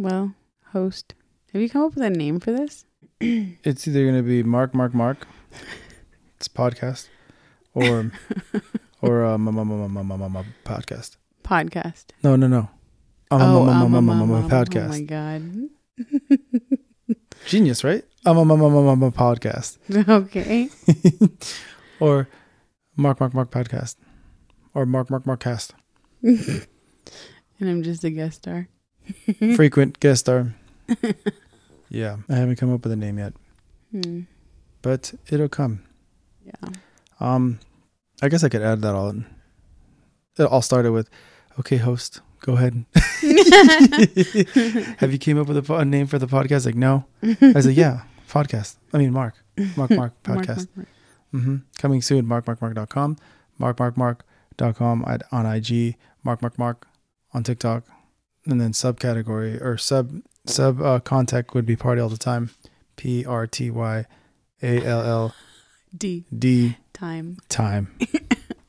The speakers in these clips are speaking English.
Well, host. Have you come up with a name for this? it's either going to be Mark, Mark, Mark. it's podcast, or or uh, my, my, my, my, my, my, my podcast. Podcast. No, no, no. Um, oh, um, um, um, um, podcast. Oh my god. Genius, right? Um, um, um, um, um, um, podcast. Okay. or Mark, Mark, Mark podcast, or Mark, Mark, Mark cast. and I'm just a guest star. Frequent guest star. Yeah, I haven't come up with a name yet, Hmm. but it'll come. Yeah. Um, I guess I could add that all in. It all started with, okay, host, go ahead. Have you came up with a, po- a name for the podcast? Like, no. I was like, yeah, podcast. I mean, Mark, Mark, Mark Mark, podcast. Mark, Mark. Mm-hmm. Coming soon, markmarkmark.com, markmarkmark.com at, on IG, Mark Mark Mark on TikTok, and then subcategory or sub sub uh, contact would be party all the time, P R T Y A L L D D time. time.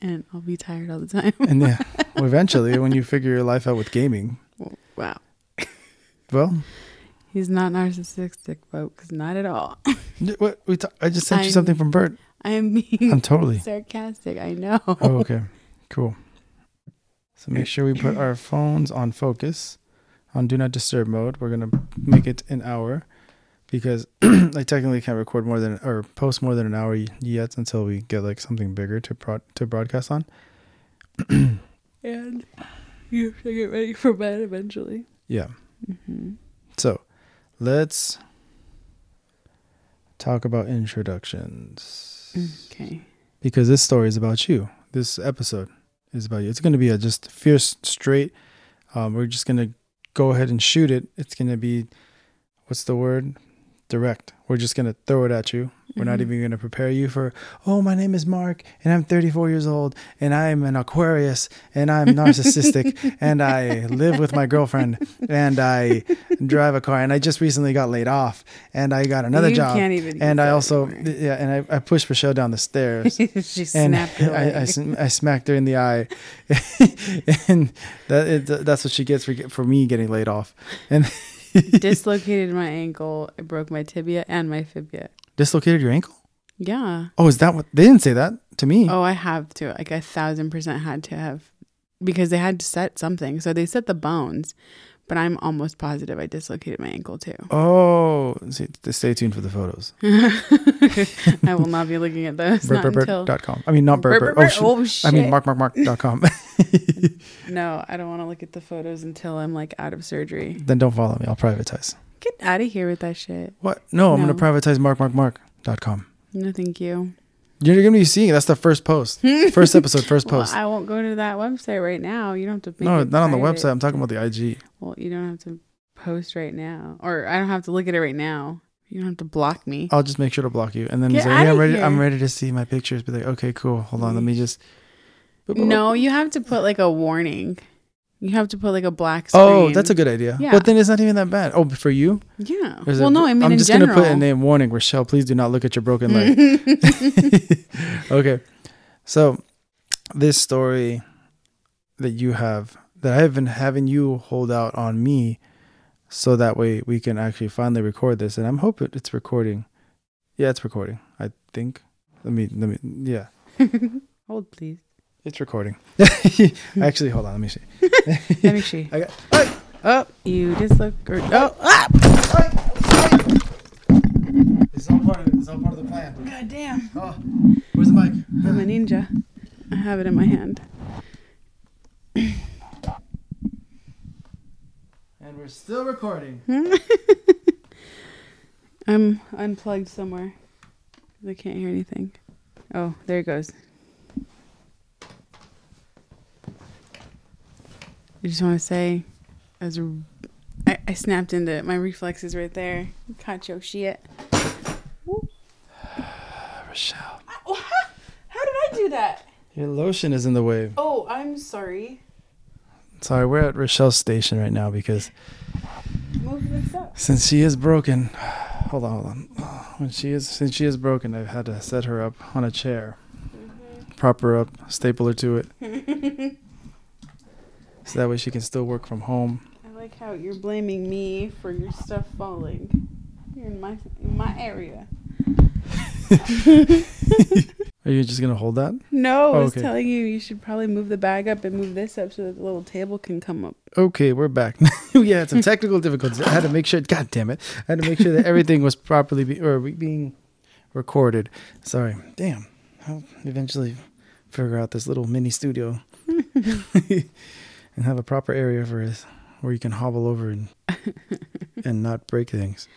And I'll be tired all the time. And yeah, well, eventually, when you figure your life out with gaming, wow. well, He's not narcissistic, folks. Not at all. what we ta- I just sent you I'm- something from Bert. I am being I'm totally. sarcastic. I know. Oh, okay. Cool. So make sure we put our phones on focus, on do not disturb mode. We're gonna make it an hour because I technically can't record more than or post more than an hour yet until we get like something bigger to pro- to broadcast on. And you have to get ready for bed eventually. Yeah. hmm So let's talk about introductions Okay. because this story is about you. This episode is about you. It's going to be a just fierce straight. Um, we're just going to go ahead and shoot it. It's going to be, what's the word? Direct. We're just going to throw it at you. We're not Mhm. even going to prepare you for, oh, my name is Mark and I'm 34 years old and I'm an Aquarius and I'm narcissistic and I live with my girlfriend and I drive a car and I just recently got laid off and I got another you job. Can't even And I also, anymore. yeah, and I, I pushed Michelle down the stairs she and snapped I, I, I smacked her in the eye, and that it, that's what she gets for for me getting laid off, and dislocated my ankle. I broke my tibia and my fibia. dislocated your ankle. Yeah. Oh, is that what they didn't say that to me? Oh, I have to. Like a thousand percent had to have because they had to set something. So they set the bones, but I'm almost positive I dislocated my ankle too. Oh, see, stay tuned for the photos. I will not be looking at those not until. Burp.com. I mean, not burp. Burp, burp. burp, Oh, burp. shit. Oh, I mean, shit. markmarkmark.com. No, I don't want to look at the photos until I'm like out of surgery. then don't follow me. I'll privatize. Get out of here with that shit. What? No, I'm going to privatize markmarkmark.com. No, thank you. You're going to be seeing it. That's the first post. First episode, first Well, post. I won't go to that website right now. You don't have to. No, not on the website. I'm talking about the IG. Well, you don't have to post right now, or I don't have to look at it right now. You don't have to block me. I'll just make sure to block you, and then say, "Hey, I'm ready. here. I'm ready to see my pictures." Be like, "Okay, cool. Hold on. Let me just." No, you have to put like a warning. You have to put like a black oh, screen. Oh, that's a good idea. Yeah. But then it's not even that bad. Oh, for you? Yeah. Well, it- no, I mean I'm just general. gonna put a name warning, Rachelle. Please do not look at your broken leg. okay, so this story that you have that I have been having you hold out on me, so that way we can actually finally record this, and I'm hoping it's recording. Yeah, it's recording. I think. Let me. Let me. Yeah. Hold, please. It's recording. Actually, hold on. Let me see. Let me see. I got. Oh, you just look. Or, oh, ah! It's all part of it. It's all part of the plan. God damn. Oh, where's the mic? I'm a ninja. I have it in my hand. And we're still recording. I'm unplugged somewhere. I can't hear anything. Oh, there it goes. I just want to say, as a, I, I snapped into it. My reflexes right there. Caught your shit. Rachelle, Oh, how, how did I do that? your lotion is in the way. Oh, I'm sorry. Sorry, we're at Rachelle's station right now because Move this up. since she is broken, hold on, hold on. When she is since she is broken, I've had to set her up on a chair, mm-hmm. prop her up, staple her to it, so that way she can still work from home. I like how you're blaming me for your stuff falling. You're in my in my area. Are you just gonna hold that? No, I was Okay. telling you you should probably move the bag up and move this up so that the little table can come up. Okay, we're back. we had some technical difficulties. I had to make sure. God damn it! I had to make sure that everything was properly be, or being recorded. Sorry. Damn. I'll eventually figure out this little mini studio and have a proper area for it where you can hobble over and and not break things.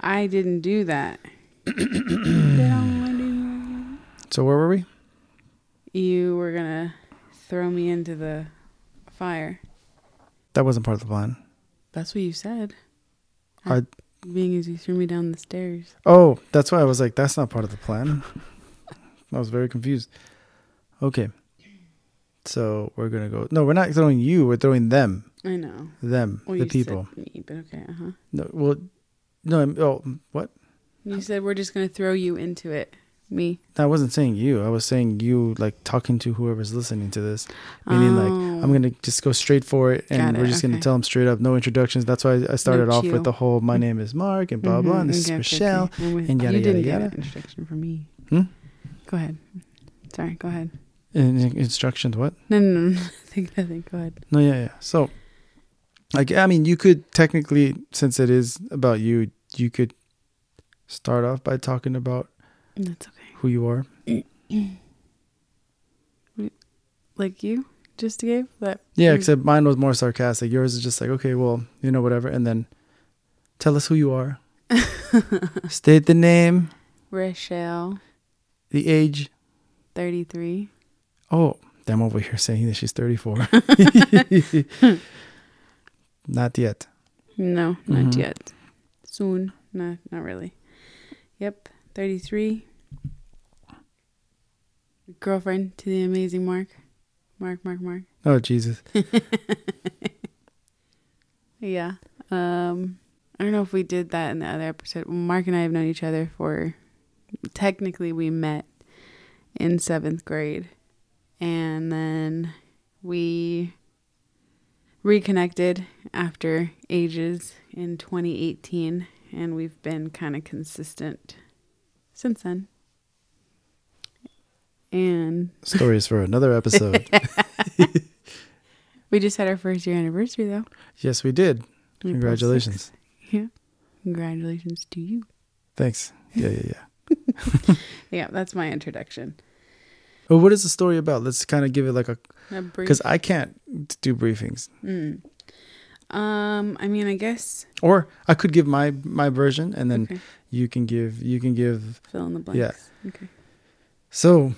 I didn't do that. So where were we? you were gonna throw me into the fire. That wasn't part of the plan. That's what you said. I- Being as you threw me down the stairs. Oh, that's why I was like, that's not part of the plan. I was very confused. Okay. So we're gonna go. No, we're not throwing you. We're throwing them. I know. Them, Well, the you people. said me, but okay. Uh huh. No, well, no. I'm- Oh, what? You said we're just gonna throw you into it. Me. I wasn't saying you. I was saying you, like talking to whoever's listening to this. Meaning, like, Oh. I'm gonna just go straight for it, and Got we're it, just gonna okay. tell them straight up, no introductions. That's why I started off with the whole, my name is Mark, and blah blah, Mhm, and this is Michelle. And yada, you didn't yada, get yada. an instruction from me. Hmm? Go ahead. Sorry. Go ahead. And instructions, what? No, no, no. Nothing. Nothing. Go ahead. No, yeah, yeah. So, like, I mean, you could technically, since it is about you, you could start off by talking about That's okay. who you are. Like you just gave that. Yeah, Mm. except mine was more sarcastic. Yours is just like, okay, well, you know, whatever, and then tell us who you are. State the name, Rachelle, the age. thirty-three. Oh, I'm over here saying that she's 34. Not yet. No, not Mhm. yet. Soon. No, not really. Yep, thirty-three. Girlfriend to the amazing Mark. Mark, Mark, Mark. Oh, Jesus. Yeah. Um, I don't know if we did that in the other episode. Mark and I have known each other for technically we met in seventh grade, and then we reconnected after ages in 2018, and we've been kind of consistent since then. And Stories for another episode. we just had our first year anniversary, though. yes, we did. We Congratulations. Yeah. Congratulations to you. Thanks. Yeah, yeah, yeah. Yeah, that's my introduction. Well, what is the story about? Let's kind of give it like a because I can't do briefings, Mm. Um, I mean, I guess. or I could give my my version, and then okay, you can give you can give. fill in the blanks. Yeah. Okay. So,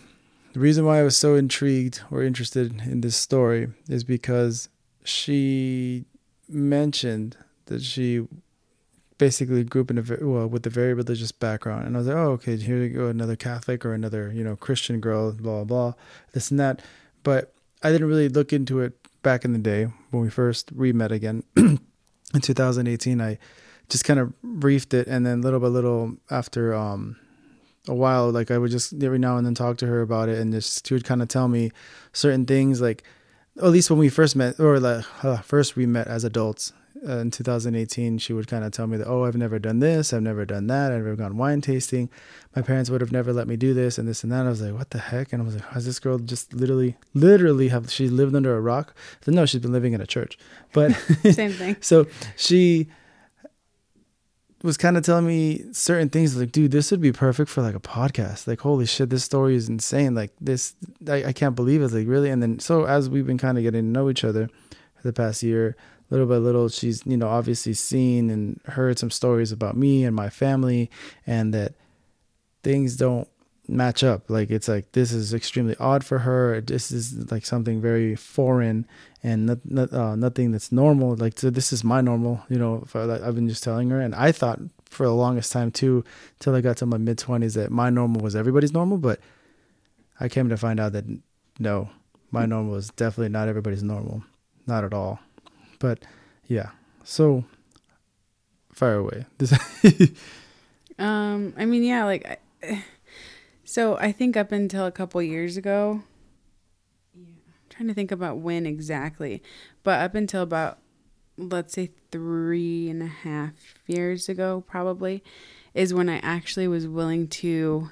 the reason why I was so intrigued or interested in this story is because she mentioned that she basically grew up in a well with a very religious background, and I was like, oh, okay, here you go, another Catholic or another you know Christian girl, blah blah, this and that. But I didn't really look into it back in the day when we first re met again in 2018. I just kind of briefed it, and then little by little after um a while, like I would just every now and then talk to her about it, and just she would kind of tell me certain things, like at least when we first met, or like uh, first we met as adults uh, in 2018. She would kind of tell me that, oh, I've never done this, I've never done that, I've never gone wine tasting. My parents would have never let me do this and this and that. I was like, what the heck? And I was like, has this girl just literally, literally have she lived under a rock? Said, no, she's been living in a church, but Same thing. so she was kind of telling me certain things like, dude, this would be perfect for like a podcast. Like, holy shit, this story is insane. Like this, I, I can't believe it. Like really. And then, so as we've been kind of getting to know each other for the past year, little by little, she's, you know, obviously seen and heard some stories about me and my family and that things don't match up. Like it's like, this is extremely odd for her. This is like something very foreign and not, not, uh, nothing that's normal. Like so this is my normal, you know. I, I've been just telling her, and I thought for the longest time too, till I got to my mid twenties, that my normal was everybody's normal. But I came to find out that no, my normal is definitely not everybody's normal, not at all. But yeah, so fire away. Um, I mean, yeah, like, I, so I think up until a couple years ago, yeah, I'm trying to think about when exactly, but up until about let's say three and a half years ago, probably, is when I actually was willing to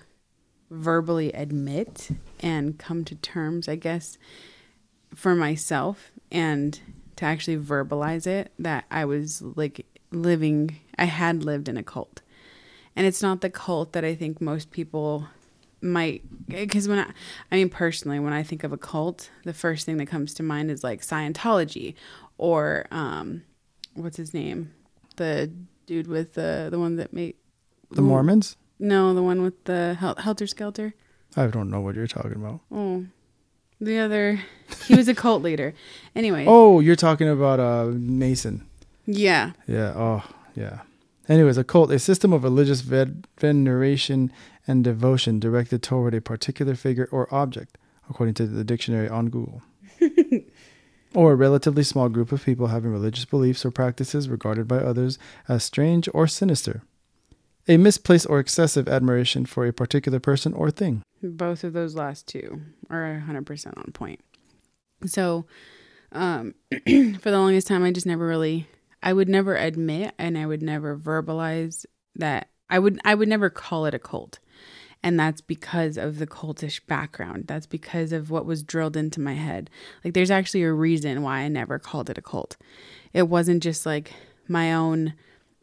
verbally admit and come to terms, I guess, for myself and to actually verbalize it that I was like living, I had lived in a cult. And it's not the cult that I think most people might, because when I, I mean, personally, when I think of a cult, the first thing that comes to mind is like Scientology or, um, what's his name? The dude with the, the one that made, The Mormons? no, the one with the Hel- Helter Skelter. I don't know what you're talking about. Oh, the other, he was a cult leader. Anyway, Oh, you're talking about uh Manson. yeah. Yeah. Oh, yeah. Anyways, a cult, a system of religious ved- veneration and devotion directed toward a particular figure or object, according to the dictionary on Google. or a relatively small group of people having religious beliefs or practices regarded by others as strange or sinister. A misplaced or excessive admiration for a particular person or thing. Both of those last two are 100% on point. So, um, for the longest time, I just never really, I would never admit and I would never verbalize that I would, I would never call it a cult. And that's because of the cultish background. That's because of what was drilled into my head. Like, there's actually a reason why I never called it a cult. It wasn't just like my own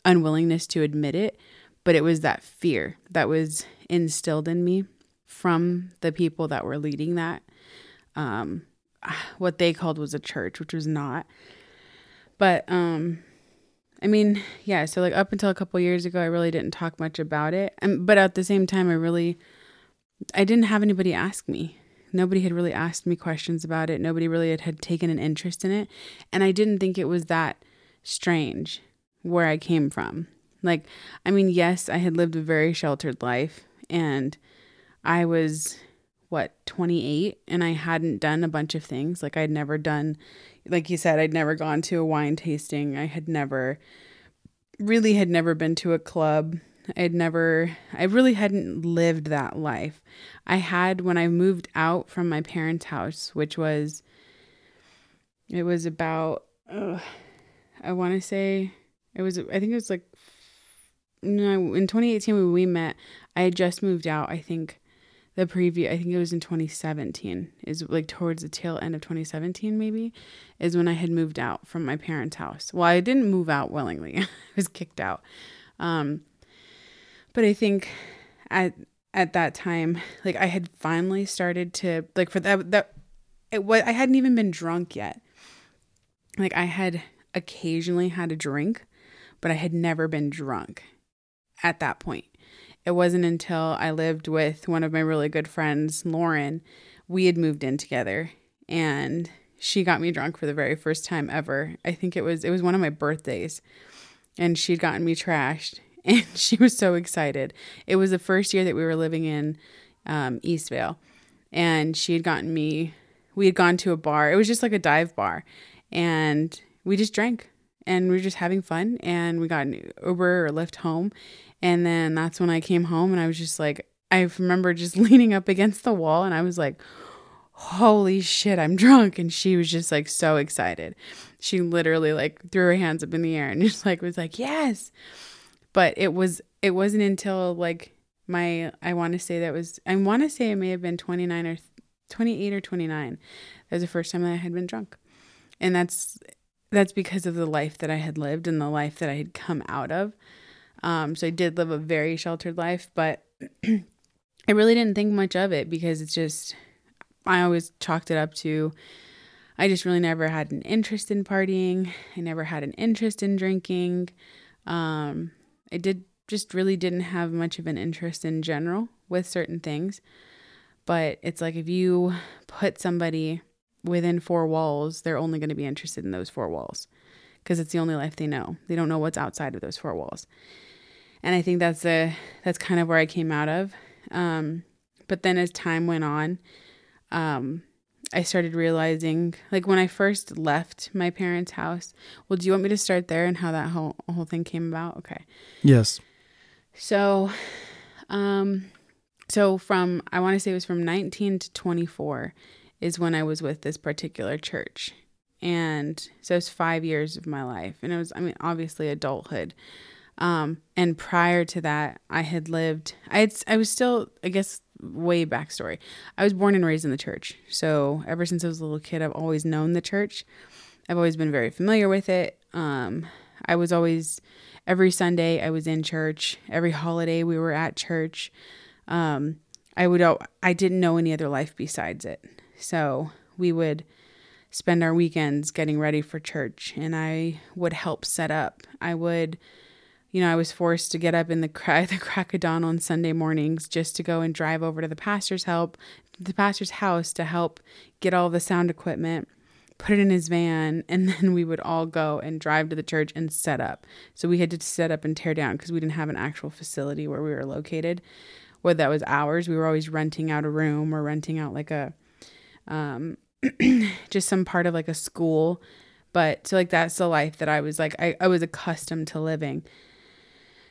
unwillingness to admit it, but it was that fear that was instilled in me from the people that were leading that. Um, what they called was a church, which was not. But um, I mean, yeah. So like up until a couple years ago, I really didn't talk much about it. But at the same time, I really, I didn't have anybody ask me. Nobody had really asked me questions about it. Nobody really had, had taken an interest in it, and I didn't think it was that strange where I came from. Like, I mean, yes, I had lived a very sheltered life, and I was what 28 and I hadn't done a bunch of things. Like I'd never done like you said I'd never gone to a wine tasting. I had never really had never been to a club. I'd never I really hadn't lived that life. I had when I moved out from my parents house which was it was about uh, I want to say it was I think it was like no in 2018 when we met I had just moved out I think the preview i think it was in 2017 is like towards the tail end of 2017 maybe is when i had moved out from my parents house. Well i didn't move out willingly i was kicked out. Um but i think at at that time like i had finally started to like for that that it was i hadn't even been drunk yet. Like i had occasionally had a drink but i had never been drunk at that point it wasn't until I lived with one of my really good friends, Lauren, we had moved in together and she got me drunk for the very first time ever. I think it was it was one of my birthdays and she'd gotten me trashed and she was so excited. It was the first year that we were living in um, Eastvale and she had gotten me we had gone to a bar. It was just like a dive bar and we just drank and we were just having fun and we got an Uber or Lyft home and then that's when I came home and I was just like, I remember just leaning up against the wall and I was like, holy shit, I'm drunk. And she was just like so excited. She literally like threw her hands up in the air and just like was like, yes. But it was, it wasn't until like my, I want to say that was, I want to say it may have been 29 or 28 or 29. That was the first time that I had been drunk. And that's, that's because of the life that I had lived and the life that I had come out of. Um, so I did live a very sheltered life, but I really didn't think much of it because it's just, I always chalked it up to, I just really never had an interest in partying. I never had an interest in drinking. Um, I did just really didn't have much of an interest in general with certain things. But it's like if you put somebody within four walls, they're only going to be interested in those four walls because it's the only life they know. They don't know what's outside of those four walls and I think that's a that's kind of where I came out of. Um, but then as time went on, um, I started realizing, like when I first left my parents' house. Well, do you want me to start there and how that whole whole thing came about? Okay. Yes. So, um, so from I want to say it was from 19 to 24 is when I was with this particular church, And so it's five years of my life. And it was, I mean, obviously adulthood. Um, and prior to that, I had lived, I had, I was still, I guess, way backstory. I was born and raised in the church. So ever since I was a little kid, I've always known the church. I've always been very familiar with it. Um, I was always, every Sunday, I was in church. Every holiday, we were at church. Um, I would, I didn't know any other life besides it. So we would spend our weekends getting ready for church and I would help set up. I would, you know, I was forced to get up in the crack, the crack of dawn on Sunday mornings just to go and drive over to the pastor's help, the pastor's house to help get all the sound equipment, put it in his van, and then we would all go and drive to the church and set up. So we had to set up and tear down because we didn't have an actual facility where we were located. Whether that was ours, we were always renting out a room or renting out like a um just some part of like a school. But so like that's the life that I was like I, I was accustomed to living.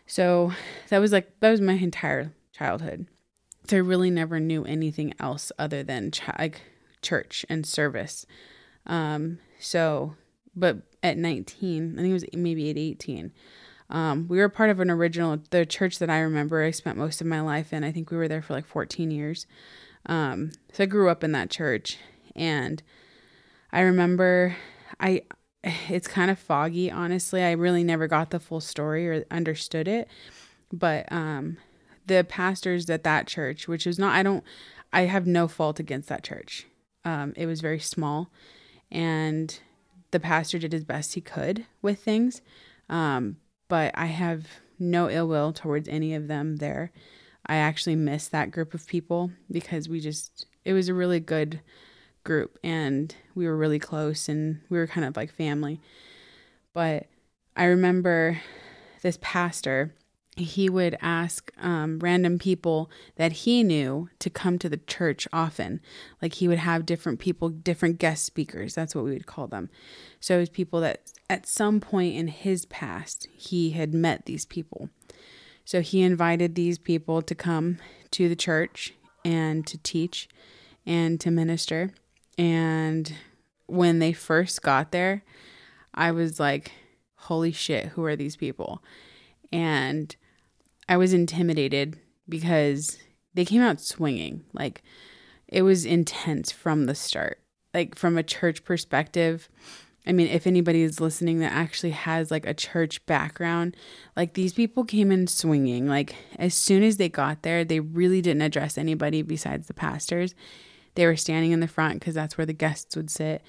So that was like that was my entire childhood. So I really never knew anything else other than ch- like church and service. Um, so, but at 19, I think it was maybe at 18, um, we were part of an original the church that I remember. I spent most of my life in. I think we were there for like 14 years. Um, so I grew up in that church, and I remember I it's kind of foggy, honestly. I really never got the full story or understood it. But um, the pastors at that church, which is not, I don't, I have no fault against that church. Um, it was very small, and the pastor did his best he could with things. Um, but I have no ill will towards any of them there. I actually miss that group of people because we just, it was a really good group and we were really close and we were kind of like family. But I remember this pastor, he would ask um, random people that he knew to come to the church often. Like he would have different people, different guest speakers. That's what we would call them. So it was people that at some point in his past, he had met these people. So he invited these people to come to the church and to teach and to minister. And when they first got there, I was like, holy shit, who are these people? And I was intimidated because they came out swinging. Like, it was intense from the start. Like, from a church perspective, I mean, if anybody is listening that actually has like a church background, like these people came in swinging. Like, as soon as they got there, they really didn't address anybody besides the pastors. They were standing in the front because that's where the guests would sit.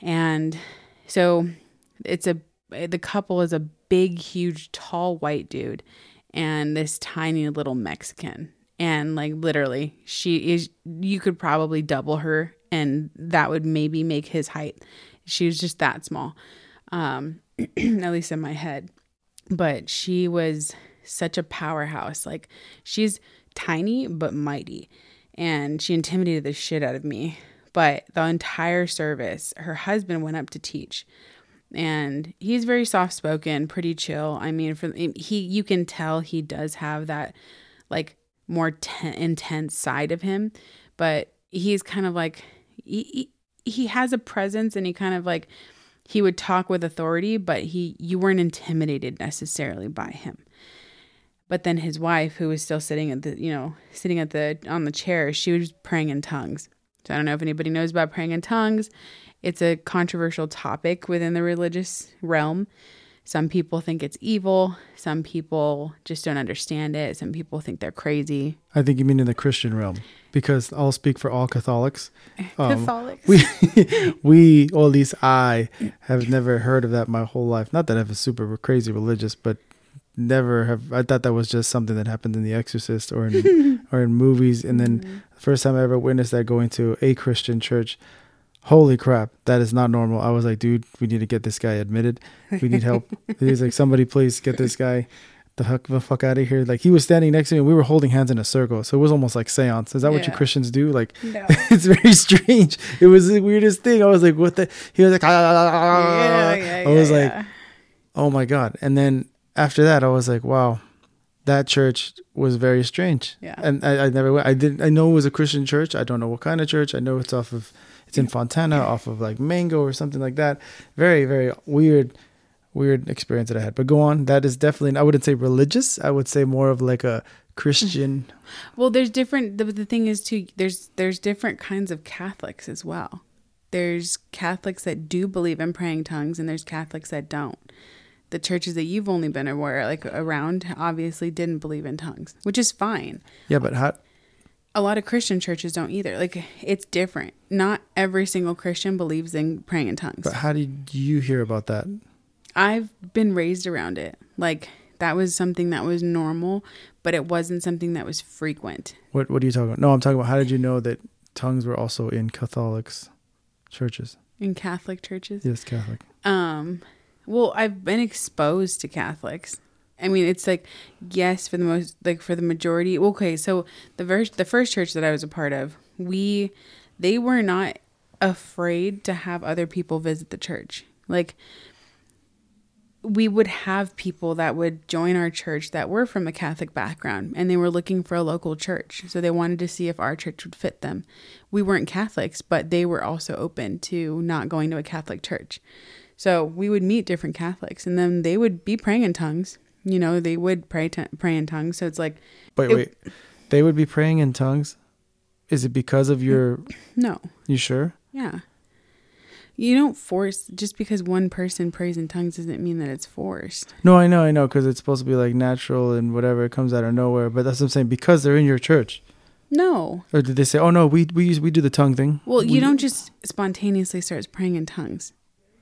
And so it's a, the couple is a big, huge, tall white dude and this tiny little Mexican. And like literally, she is, you could probably double her and that would maybe make his height. She was just that small, um, at least in my head. But she was such a powerhouse. Like she's tiny but mighty and she intimidated the shit out of me. But the entire service, her husband went up to teach. And he's very soft spoken, pretty chill. I mean, for he, you can tell he does have that like more ten, intense side of him, but he's kind of like he, he he has a presence, and he kind of like he would talk with authority, but he you weren't intimidated necessarily by him. But then his wife, who was still sitting at the, you know, sitting at the on the chair, she was praying in tongues. So I don't know if anybody knows about praying in tongues. It's a controversial topic within the religious realm. Some people think it's evil. Some people just don't understand it. Some people think they're crazy. I think you mean in the Christian realm, because I'll speak for all Catholics. Um, Catholics. We, we, or at least I, have never heard of that my whole life. Not that I'm super crazy religious, but never have I thought that was just something that happened in The Exorcist or in or in movies. And then mm-hmm. the first time I ever witnessed that going to a Christian church, holy crap, that is not normal. I was like, dude, we need to get this guy admitted. We need help. He's like, somebody please get this guy the heck the fuck out of here. Like he was standing next to me and we were holding hands in a circle. So it was almost like seance. Is that yeah. what you Christians do? Like no. it's very strange. It was the weirdest thing. I was like, what the he was like ah, ah, ah, yeah, yeah, I was like, oh my God. And then after that, I was like, wow, that church was very strange. Yeah. And I, I never, went. I didn't, I know it was a Christian church. I don't know what kind of church. I know it's off of, It's in Fontana off of like Mango or something like that. Very, very weird, weird experience that I had. But go on. That is definitely, I wouldn't say religious. I would say more of like a Christian. Well, there's different. The, the thing is, too, there's there's different kinds of Catholics as well. There's Catholics that do believe in praying tongues, and there's Catholics that don't. The churches that you've only been aware, like around, obviously didn't believe in tongues, which is fine. yeah, but how, A lot of Christian churches don't either. Like it's different. Not every single Christian believes in praying in tongues. but how did you hear about that? I've been raised around it. Like that was something that was normal, but it wasn't something that was frequent. What, what are you talking about? No, I'm talking about how did you know that tongues were also in Catholics churches? in Catholic churches. Yes, Catholic. Um, well, I've been exposed to Catholics. I mean, it's like yes, for the most, like for the majority. Okay, so the first, the first church that I was a part of, we, they were not afraid to have other people visit the church. Like, we would have people that would join our church that were from a Catholic background and they were looking for a local church. So they wanted to see if our church would fit them. We weren't Catholics, but they were also open to not going to a Catholic church. So we would meet different Catholics and then they would be praying in tongues. You know, they would pray, t- pray in tongues. So it's like, Wait, It- wait. They would be praying in tongues? Is it because of your, no, you sure? yeah. You don't force, just because one person prays in tongues doesn't mean that it's forced. No, I know, I know, because it's supposed to be like natural and whatever. It comes out of nowhere. But that's what I'm saying. Because they're in your church. No. Or did they say, "Oh no, we we use, we do the tongue thing"? Well, you don't just spontaneously start praying in tongues.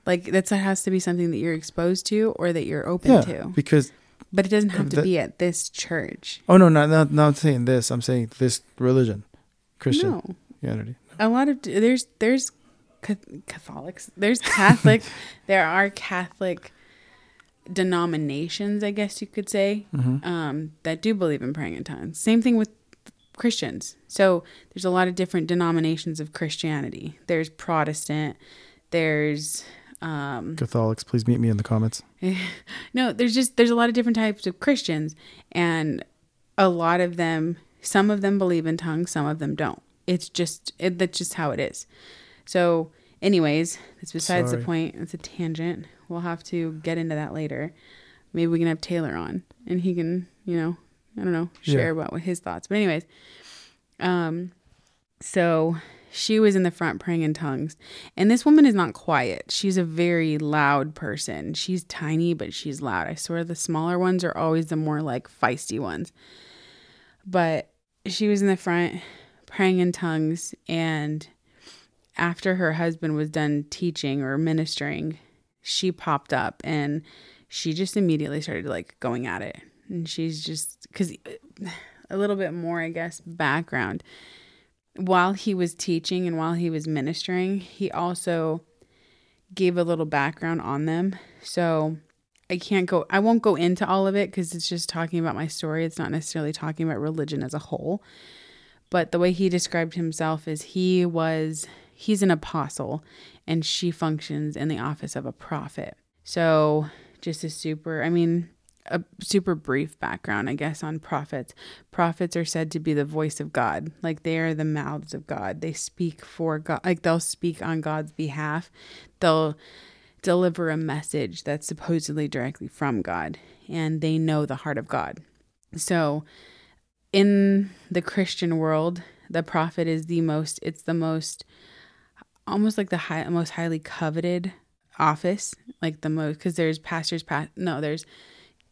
Like that's that has to be something that you're exposed to or that you're open Yeah, to. because But it doesn't have to That- be at this church. oh no, not not not saying this. I'm saying this religion, Christian No. Christianity. A lot of there's there's Catholics. There's Catholic. there are Catholic denominations, I guess you could say, Mm-hmm. um, that do believe in praying in tongues. Same thing with Christians. So there's a lot of different denominations of Christianity. There's Protestant. There's um, Catholics, please meet me in the comments. no, there's just there's a lot of different types of Christians, and a lot of them, some of them believe in tongues, some of them don't. It's just it, that's just how it is. So, anyways, that's besides Sorry. the point. It's a tangent. We'll have to get into that later. Maybe we can have Taylor on, and he can, you know, I don't know, Yeah. share about what his thoughts. But anyways, um, so she was in the front praying in tongues. And this woman is not quiet. She's a very loud person. She's tiny, but she's loud. I swear the smaller ones are always the more like feisty ones. But she was in the front praying in tongues. And after her husband was done teaching or ministering, she popped up and she just immediately started like going at it. And she's just, because uh, a little bit more, I guess, background while he was teaching and while he was ministering, he also gave a little background on them. So I can't go, I won't go into all of it because it's just talking about my story. It's not necessarily talking about religion as a whole. But the way he described himself is he was, he's an apostle and she functions in the office of a prophet. So just a super, I mean, a super brief background, I guess, on prophets. Prophets are said to be the voice of God. Like they are the mouths of God. They speak for God. Like they'll speak on God's behalf. They'll deliver a message that's supposedly directly from God. And they know the heart of God. So in the Christian world, the prophet is the most, it's the most, almost like the high, most highly coveted office. Like the most, because there's pastors, pa- no, there's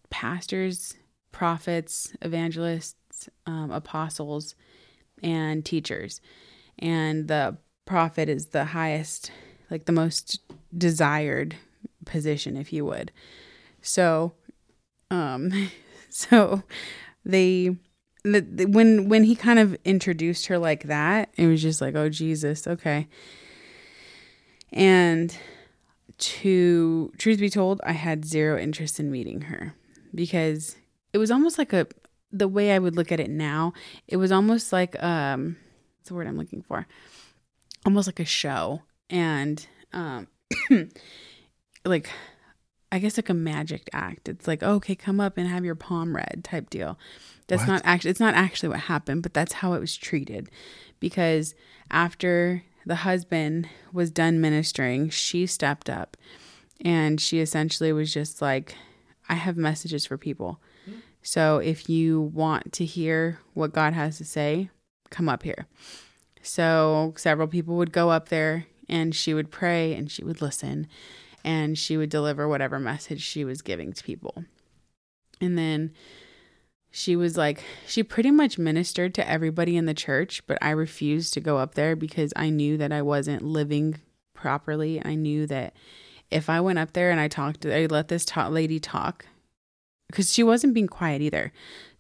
pastors, prophets, evangelists, um, apostles, and teachers. And the prophet is the highest, like the most desired position, if you would. So, um, so they, the, the, when when he kind of introduced her like that, it was just like, oh Jesus, okay. And to truth be told, I had zero interest in meeting her because it was almost like a the way I would look at it now, it was almost like um what's the word I'm looking for? Almost like a show. And um like I guess like a magic act. It's like, oh, okay, come up and have your palm read type deal. That's What? not actually it's not actually what happened, but that's how it was treated. Because after the husband was done ministering, she stepped up and she essentially was just like, I have messages for people. Hmm. So if you want to hear what God has to say, come up here. So several people would go up there and she would pray and she would listen and she would deliver whatever message she was giving to people. And then she was like, she pretty much ministered to everybody in the church, but I refused to go up there because I knew that I wasn't living properly. I knew that if I went up there and I talked, I let this ta- lady talk because she wasn't being quiet either.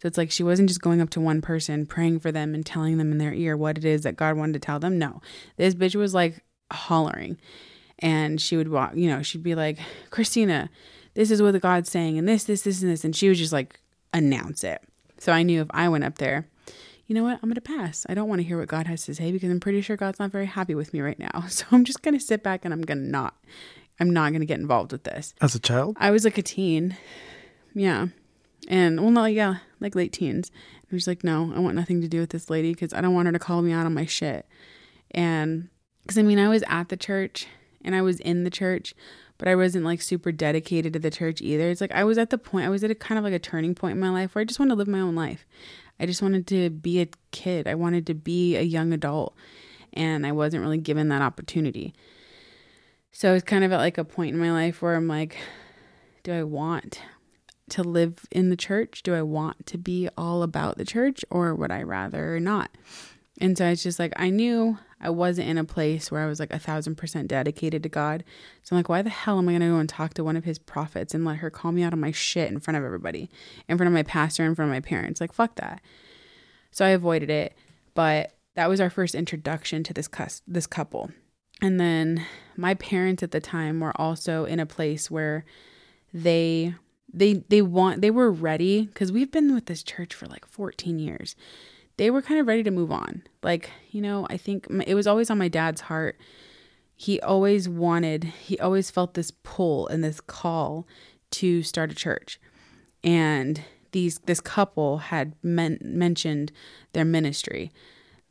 So it's like she wasn't just going up to one person, praying for them and telling them in their ear what it is that God wanted to tell them. No, this bitch was like hollering. And she would walk, you know, she'd be like, Christina, this is what God's saying, and this, this, this, and this. And she would just like announce it. So I knew if I went up there, you know what, I'm going to pass. I don't want to hear what God has to say because I'm pretty sure God's not very happy with me right now. So I'm just going to sit back and I'm going to not, I'm not going to get involved with this. As a child? I was like a teen. Yeah. And well, no, yeah, like late teens. I was like, no, I want nothing to do with this lady because I don't want her to call me out on my shit. And because I mean, I was at the church and I was in the church, but I wasn't like super dedicated to the church either. It's like I was at the point, I was at a kind of like a turning point in my life where I just wanted to live my own life. I just wanted to be a kid. I wanted to be a young adult. And I wasn't really given that opportunity. So it's kind of at like a point in my life where I'm like, do I want to live in the church? Do I want to be all about the church or would I rather not? And so it's just like I knew I wasn't in a place where I was like a thousand percent dedicated to God. So I'm like, why the hell am I gonna go and talk to one of his prophets and let her call me out on my shit in front of everybody, in front of my pastor, in front of my parents? Like, fuck that. So I avoided it. But that was our first introduction to this cus- this couple. And then my parents at the time were also in a place where they they they want they were ready because we've been with this church for like 14 years. They were kind of ready to move on. Like you know i think it was always on my dad's heart. He always wanted he always felt this pull and this call to start a church. And these this couple had men, mentioned their ministry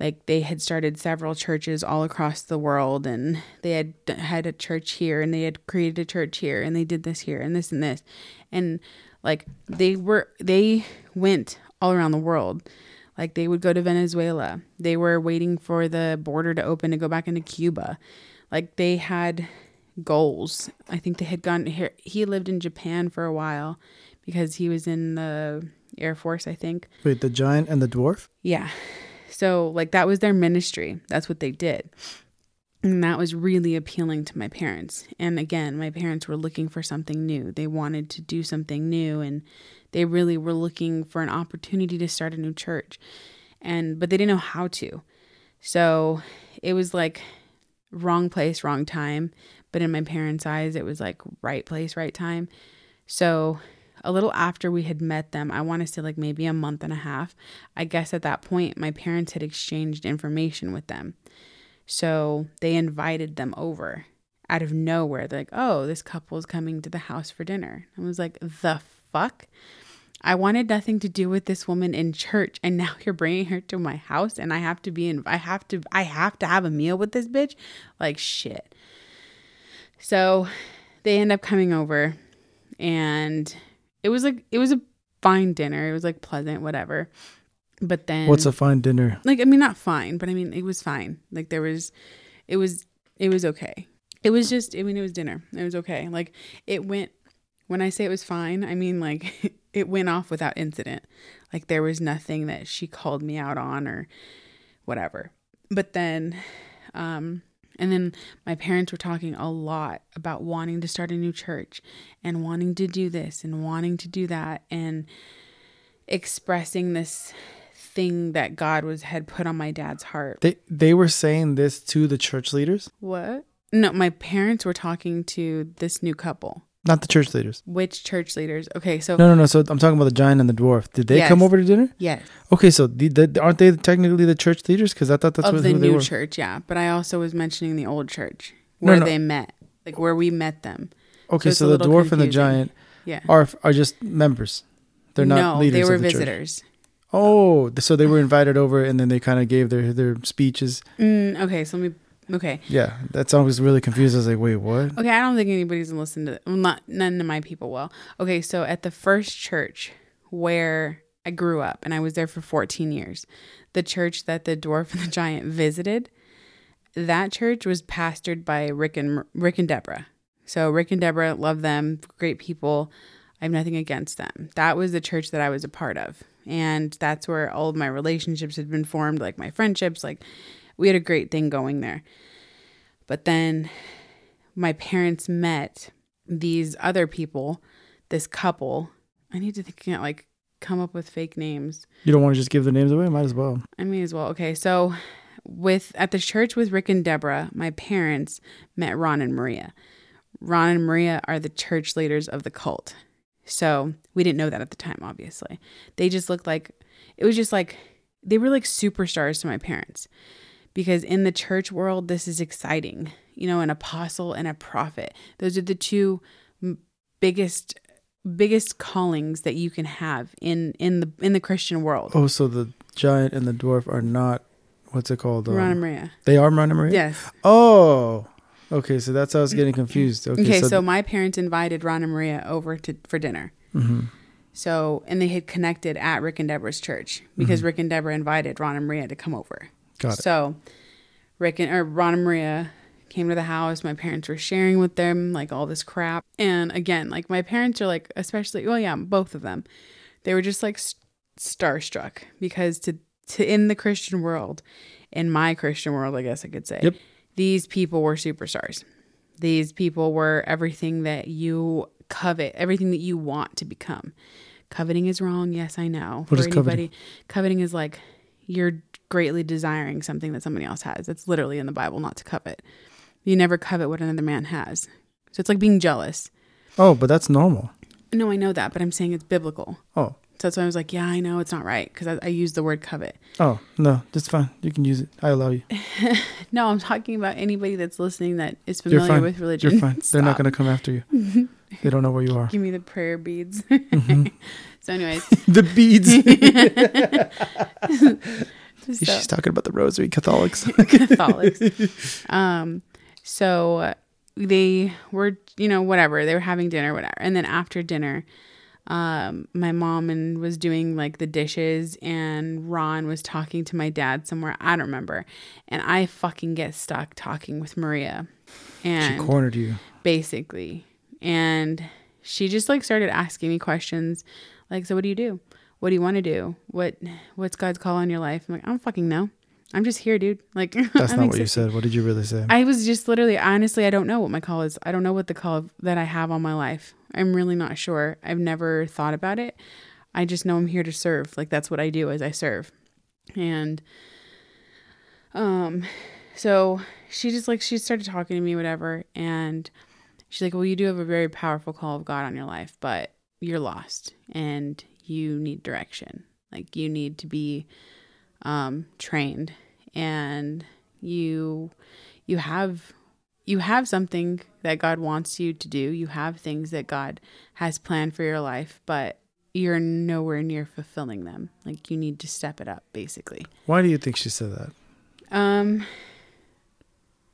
like they had started several churches all across the world and they had had a church here and they had created a church here and they did this here and this and this. And like they were they went all around the world. Like they would go to Venezuela. They were waiting for the border to open to go back into Cuba. Like they had goals. I think they had gone here he lived in Japan for a while because he was in the air force i think. Wait the giant and the dwarf? Yeah so, like, that was their ministry. That's what they did. And that was really appealing to my parents. And again, my parents were looking for something new. They wanted to do something new and they really were looking for an opportunity to start a new church. And but they didn't know how to. So, it was like wrong place, wrong time, but in my parents' eyes it was like right place, right time. So, a little after we had met them, I want to say like maybe a month and a half. I guess at that point, my parents had exchanged information with them. So they invited them over out of nowhere. They're like, oh, this couple is coming to the house for dinner. I was like, the fuck? I wanted nothing to do with this woman in church and now you're bringing her to my house and I have to be in I have to I have to have a meal with this bitch like shit. So they end up coming over and it was like it was a fine dinner. It was like pleasant, whatever. But then What's a fine dinner? Like I mean not fine, but I mean it was fine. Like there was it was it was okay. It was just I mean it was dinner. It was okay. Like it went when I say it was fine, I mean like it went off without incident. Like there was nothing that she called me out on or whatever. But then um and then my parents were talking a lot about wanting to start a new church and wanting to do this and wanting to do that and expressing this thing that God was had put on my dad's heart. They they were saying this to the church leaders? What? No, my parents were talking to this new couple. Not the church leaders. Which church leaders? Okay, so No, no, no. So I'm talking about the giant and the dwarf. Did they Yes. come over to dinner? yes, Okay, so the, the, aren't they technically the church leaders? Because I thought that's of what the new were. church, yeah. But I also was mentioning the old church where no. they met, like where we met them. Okay, it's so, the dwarf and the giant Yeah, are are just members. They're not no, leaders. they were of the church. visitors. Oh, so they were invited over, and then they kind of gave their their speeches. Mm, okay, so let me Okay. Yeah, that song was really confused. I was like, wait, what? Okay, I don't think anybody's gonna listen to well, not none of my people will. Okay, so at the first church where I grew up and I was there for 14 years, the church that the dwarf and the giant visited, that church was pastored by Rick and Rick and Deborah. So Rick and Deborah love them, great people. I have nothing against them. That was the church that I was a part of. And that's where all of my relationships had been formed, like my friendships, like we had a great thing going there. But then my parents met these other people, this couple. I need to think can't like come up with fake names. You don't want to just give the names away? Might as well. I may as well. Okay, so with at the church with Rick and Deborah, my parents met Ron and Maria. Ron and Maria are the church leaders of the cult. So we didn't know that at the time, obviously. They just looked like it was just like they were like superstars to my parents because in the church world, this is exciting. You know, an apostle and a prophet. Those are the two biggest biggest callings that you can have in in the in the Christian world. Oh, so the giant and the dwarf are not what's it called? Um, Ron and Maria. They are Ron and Maria. Yes. Oh, okay. So that's how I was getting confused. Okay. Okay, so, so, my parents invited Ron and Maria over to for dinner. hmm So and they had connected at Rick and Deborah's church because Rick and Deborah invited Ron and Maria to come over. Got it. So Rick and or Ron and Maria came to the house. My parents were sharing with them like all this crap. And again, like my parents are like, especially, well, yeah, both of them, they were just like st- starstruck because to to in the Christian world, in my Christian world, I guess I could say, Yep. these people were superstars. These people were everything that you covet, everything that you want to become. Coveting is wrong. Yes, I know. What is coveting? coveting is like you're greatly desiring something that somebody else has. It's literally in the Bible not to covet. You never covet what another man has. So it's like being jealous. Oh, but that's normal. No, I know that, but I'm saying it's biblical. Oh, So that's why I was like, yeah, I know it's not right because I, I used the word covet. oh no, that's fine. You can use it. I allow you. No, I'm talking about anybody that's listening that is familiar with religion. You're fine. They're not going to come after you. they don't know where you are. give me the prayer beads. Mhm. so, anyways, the beads. So, She's talking about the rosary Catholics. Catholics. Um, so they were, you know, whatever. They were having dinner, whatever. And then after dinner, um, my mom and was doing like the dishes, and Ron was talking to my dad somewhere. I don't remember. And I fucking get stuck talking with Maria, And she cornered you. basically, and she just like started asking me questions, like, "So what do you do? What do you want to do? What what's God's call on your life?" I'm like, "I don't fucking know. I'm just here, dude." Like, That's not what you said. What did you really say? I was just literally, honestly, I don't know what my call is. I don't know what the call that I have on my life. I'm really not sure. I've never thought about it. I just know I'm here to serve. Like that's what I do as I serve. And um so she just like she started talking to me whatever and she's like, "Well, you do have a very powerful call of God on your life, but you're lost and you need direction. Like you need to be um trained and you you have you have something that God wants you to do. You have things that God has planned for your life, but you're nowhere near fulfilling them. Like you need to step it up basically. Why do you think she said that? Um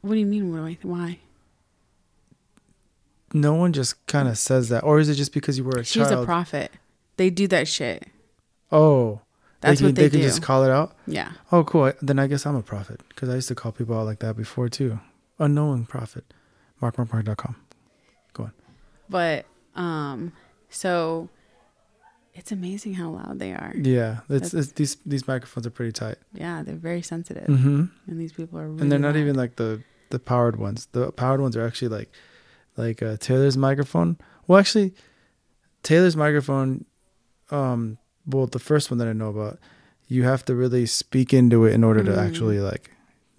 what do you mean what do I why? No one just kind of says that, or is it just because you were a She's child? She's a prophet. They do that shit. oh, That's they, what can- they, can do. just call it out. yeah. Oh, cool. Then I guess I'm a prophet because I used to call people out like that before too. Unknowing prophet. MarkMarkMark.com. Go on. But um so it's amazing how loud they are. Yeah, it's, it's these these microphones are pretty tight. Yeah, they're very sensitive. Mm-hmm. And these people are really And they're not loud. even like the the powered ones. The powered ones are actually like like uh, Taylor's microphone. Well, actually, Taylor's microphone. Um, well, the first one that I know about, you have to really speak into it in order to Mm. actually like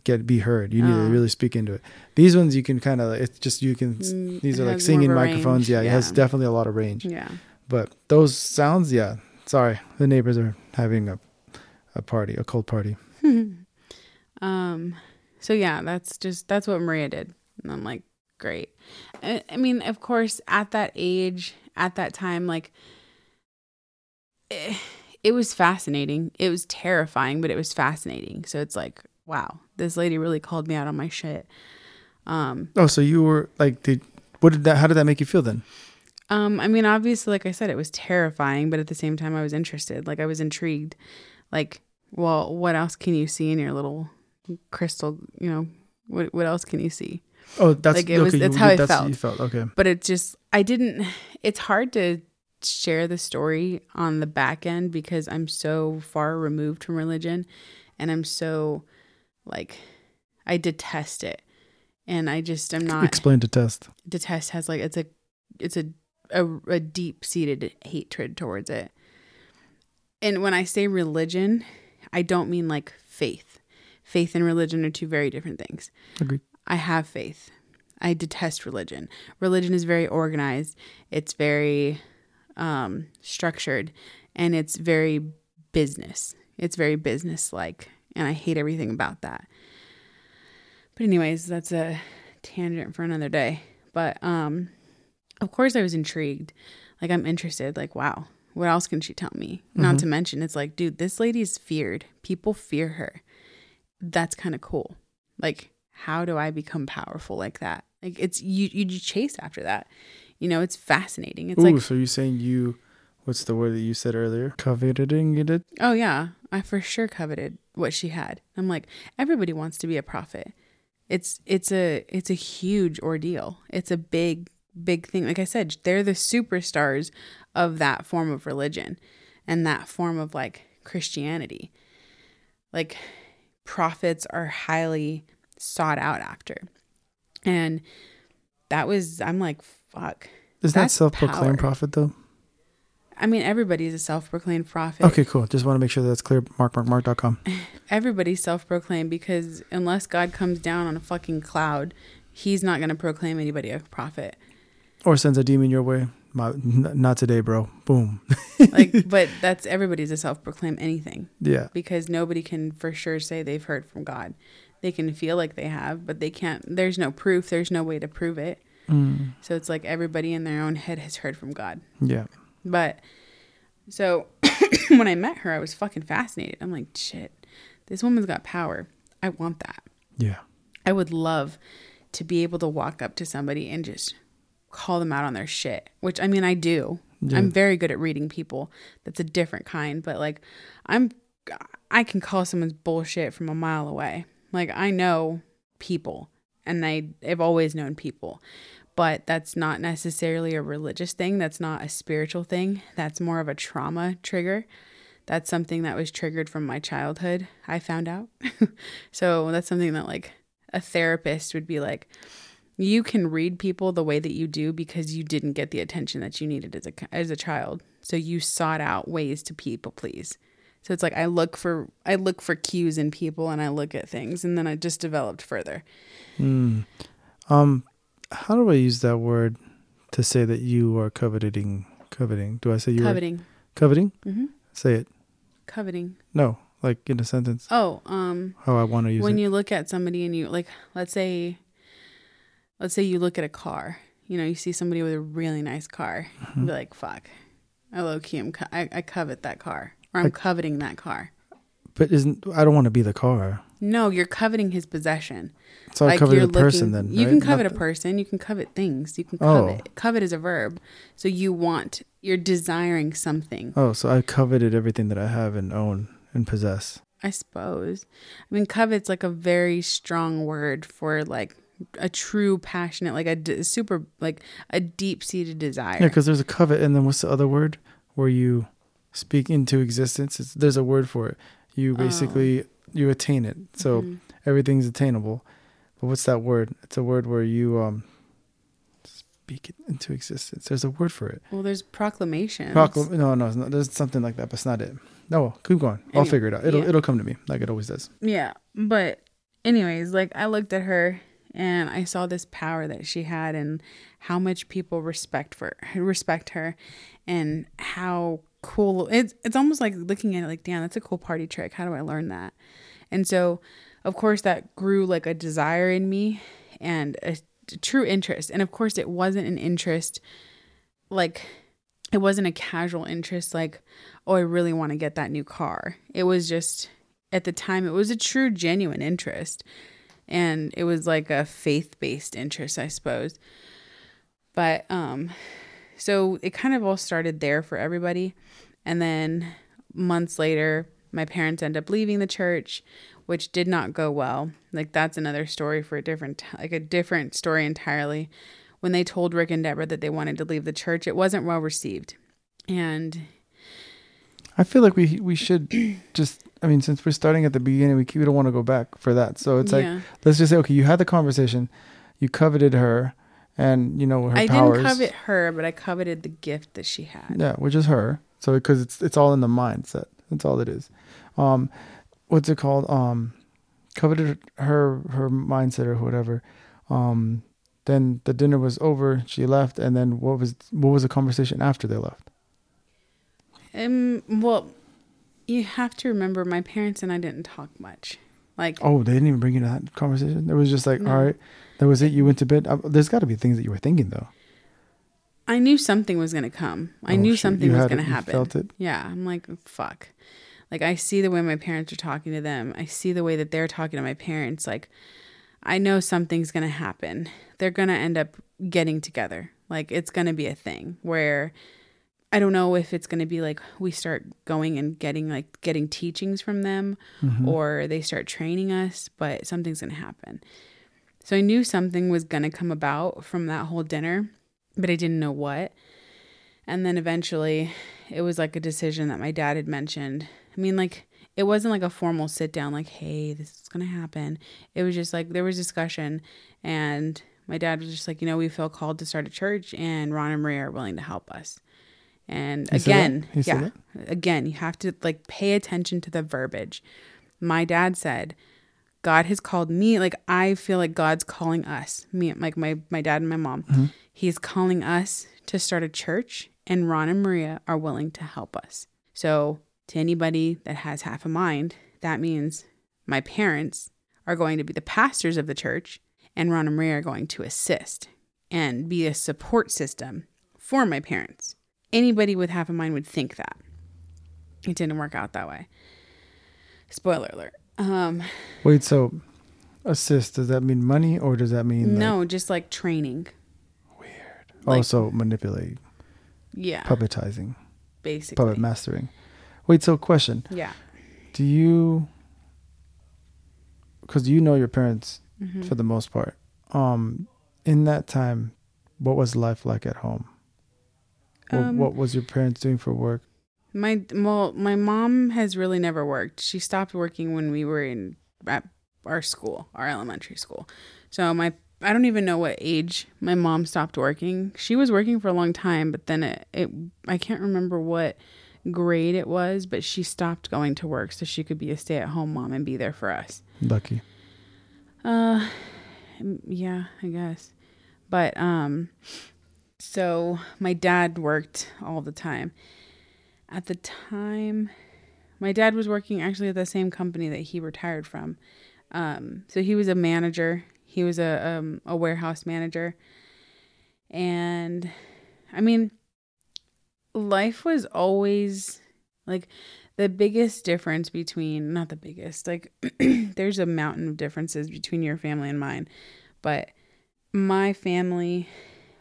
get be heard. You need Oh. to really speak into it. These ones you can kind of it's just you can. Mm, These are like singing microphones. range. Yeah, it has definitely a lot of range. Yeah. But those sounds, yeah. Sorry, the neighbors are having a a party, a cold party. um so yeah that's just that's what maria did and i'm like great I, I mean of course at that age at that time like it was fascinating it was terrifying but it was fascinating so it's like wow, this lady really called me out on my shit. Um, Oh, so you were like, did what did that? How did that make you feel then? um, I mean, obviously, like I said, it was terrifying, but at the same time, I was interested. Like I was intrigued. Like, well, what else can you see in your little crystal? You know, what what else can you see? Oh, that's Like, it was- you- that's how I that's felt. You felt okay. but it just i didn't it's hard to share the story on the back end because i'm so far removed from religion and i'm so like i detest it and i just i'm not Explain to test. detest has like it's a it's a a, a deep seated hatred towards it and when i say religion i don't mean like faith faith and religion are two very different things Agreed. I have faith. I detest religion. Religion is very organized. It's very um, structured, and it's very business. It's very business like, and I hate everything about that. But anyways, that's a tangent for another day. But um, of course, I was intrigued. Like I'm interested. Like wow, what else can she tell me? Not to mention, it's like, dude, this lady's feared. People fear her. That's kind of cool. Like how do I become powerful like that? Like it's you you chase after that. You know, it's fascinating. It's Ooh, like so you're saying you? What's the word that you said earlier? Coveting it. oh yeah, I for sure coveted what she had. I'm like everybody wants to be a prophet. It's it's a it's a huge ordeal. It's a big big thing. Like I said, they're the superstars of that form of religion and that form of like Christianity. Like prophets are highly sought out after. And that was I'm like fuck. Isn't that self-proclaimed power. prophet though? I mean everybody's a self-proclaimed prophet. Okay, cool. Just want to make sure that's clear. Markmarkmark.com. Everybody's self-proclaimed because unless God comes down on a fucking cloud, he's not going to proclaim anybody a prophet. Or sends a demon your way. My, n- not today, bro. Boom. Like but that's everybody's a self-proclaimed anything Yeah. because nobody can for sure say they've heard from God. They can feel like they have, but they can't there's no proof, there's no way to prove it. Mm, So it's like everybody in their own head has heard from God. yeah. But so when I met her, I was fucking fascinated. I'm like, shit, this woman's got power. I want that. Yeah. I would love to be able to walk up to somebody and just call them out on their shit, which I mean, I do. Yeah. I'm very good at reading people. That's a different kind, but like, I'm, I can call someone's bullshit from a mile away. Like, I know people and I, I've always known people, but that's not necessarily a religious thing. That's not a spiritual thing. That's more of a trauma trigger. That's something that was triggered from my childhood, I found out. so that's something that, like, a therapist would be like, you can read people the way that you do because you didn't get the attention that you needed as a as a child. So you sought out ways to people please. So it's like I look for I look for cues in people and I look at things and then I just developed further. Mm. Um, how do I use that word to say that you are coveting? Coveting. Do I say you are coveting. coveting? hmm Say it. Coveting. No, like in a sentence. Oh, um How I want to use when it. you look at somebody and you like let's say let's say you look at a car you know you see somebody with a really nice car Mm-hmm. you be like fuck i low key am co- I, I covet that car or i'm Like- coveting that car but isn't I don't want to be the car. no you're coveting his possession So I covered you're the person then. you right? can Not covet a person you can covet things you can Oh. covet covet is a verb so you want you're desiring something Oh, so I coveted everything that I have and own and possess. I suppose. I mean, covet's like a very strong word for like a true passionate, like a d- super, like a deep seated desire. Yeah, because there's a covet, and then what's the other word where you speak into existence? It's, there's a word for it. You Oh. basically you attain it, so Mhm. everything's attainable. But what's that word? It's a word where you um speak it into existence. There's a word for it. well, there's proclamations. Proclam- no, no, not, there's something like that, but it's not it. No, keep going. I'll figure it out. It'll yeah. it'll come to me like it always does. yeah, but anyways, like I looked at her and I saw this power that she had and how much people respect for respect her and how cool it's it's almost like looking at it like damn that's a cool party trick. How do i learn that? And so of course that grew like a desire in me and a true interest. And of course it wasn't an interest like it wasn't a casual interest like oh i really want to get that new car. It was just at the time it was a true genuine interest. And it was like a faith-based interest i suppose. But um so it kind of all started there for everybody and then months later my parents end up leaving the church which did not go well like that's another story for a different like a different story entirely when they told rick and deborah that they wanted to leave the church it wasn't well received and I feel like we we should just. I mean, since we're starting at the beginning, we, we don't want to go back for that. So it's like yeah. let's just say, okay, you had the conversation, you coveted her, and you know her I powers. didn't covet her, but I coveted the gift that she had. Yeah, which is her. So because it's it's all in the mindset. That's all it is. Um, what's it called? Um, coveted her her mindset or whatever. Um, then the dinner was over. She left, and then what was what was the conversation after they left? Um, well, you have to remember, my parents and I didn't talk much. Like, Oh, they didn't even bring you to that conversation. It was just like, No. all right, that was it. You went to bed. Uh, there's got to be things that you were thinking though. I knew something was gonna come. I Oh, knew shit. something You was gonna it. You happen. felt it? Yeah, I'm like, fuck. Like, I see the way my parents are talking to them. I see the way that they're talking to my parents. Like, I know something's gonna happen. They're gonna end up getting together. Like, it's gonna be a thing where I don't know if it's gonna be like we start going and getting like getting teachings from them Mhm. or they start training us, but something's going to happen. So I knew something was going to come about from that whole dinner, but I didn't know what. And then eventually it was like a decision that my dad had mentioned. I mean, like, it wasn't like a formal sit down, like, hey, this is going to happen. It was just like there was discussion, and my dad was just like, you know, we feel called to start a church, and Ron and Maria are willing to help us. And that? again, yeah, again, you have to like pay attention to the verbiage. My dad said, God has called me, like I feel like God's calling us, me like my my dad and my mom. Mm-hmm. He's calling us to start a church and Ron and Maria are willing to help us. So, to anybody that has half a mind, that means my parents are going to be the pastors of the church and Ron and Maria are going to assist and be a support system for my parents. Anybody with half a mind would think that. It didn't work out that way. Spoiler alert. Um, Wait, so assist does that mean money or does that mean like, no, just like training. like- also manipulate, Yeah, puppetizing, basically. puppet mastering? Wait, so question: yeah. Do you, because you know your parents Mm-hmm. for the most part, um, in that time, what was life like at home? What, Um, what was your parents doing for work? My well, my mom has really never worked. She stopped working when we were in at our school, our elementary school. So my I don't even know what age my mom stopped working. She was working for a long time, but then it, it I can't remember what grade it was, but she stopped going to work so she could be a stay-at-home mom and be there for us. Lucky. Uh yeah, I guess. But um so my dad worked all the time. At the time my dad was working actually at the same company that he retired from. Um so he was a manager. He was a um a warehouse manager. And I mean life was always like the biggest difference between not the biggest like there's a mountain of differences between your family and mine but my family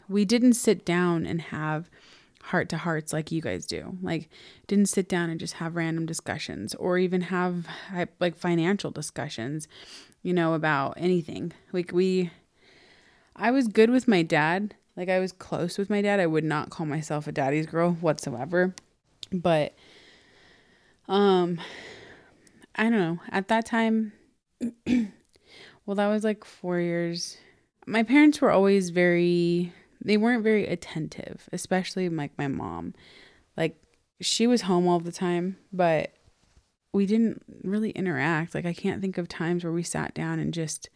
we didn't sit down and have heart to hearts like you guys do. Like didn't sit down and just have random discussions or even have like financial discussions you know about anything. Like we i was good with my dad. Like i was close with my dad. I would not call myself a daddy's girl whatsoever. But um i don't know. At that time well that was like 4 years. My parents were always very they weren't very attentive especially like my mom like she was home all the time but we didn't really interact like i can't think of times where we sat down and just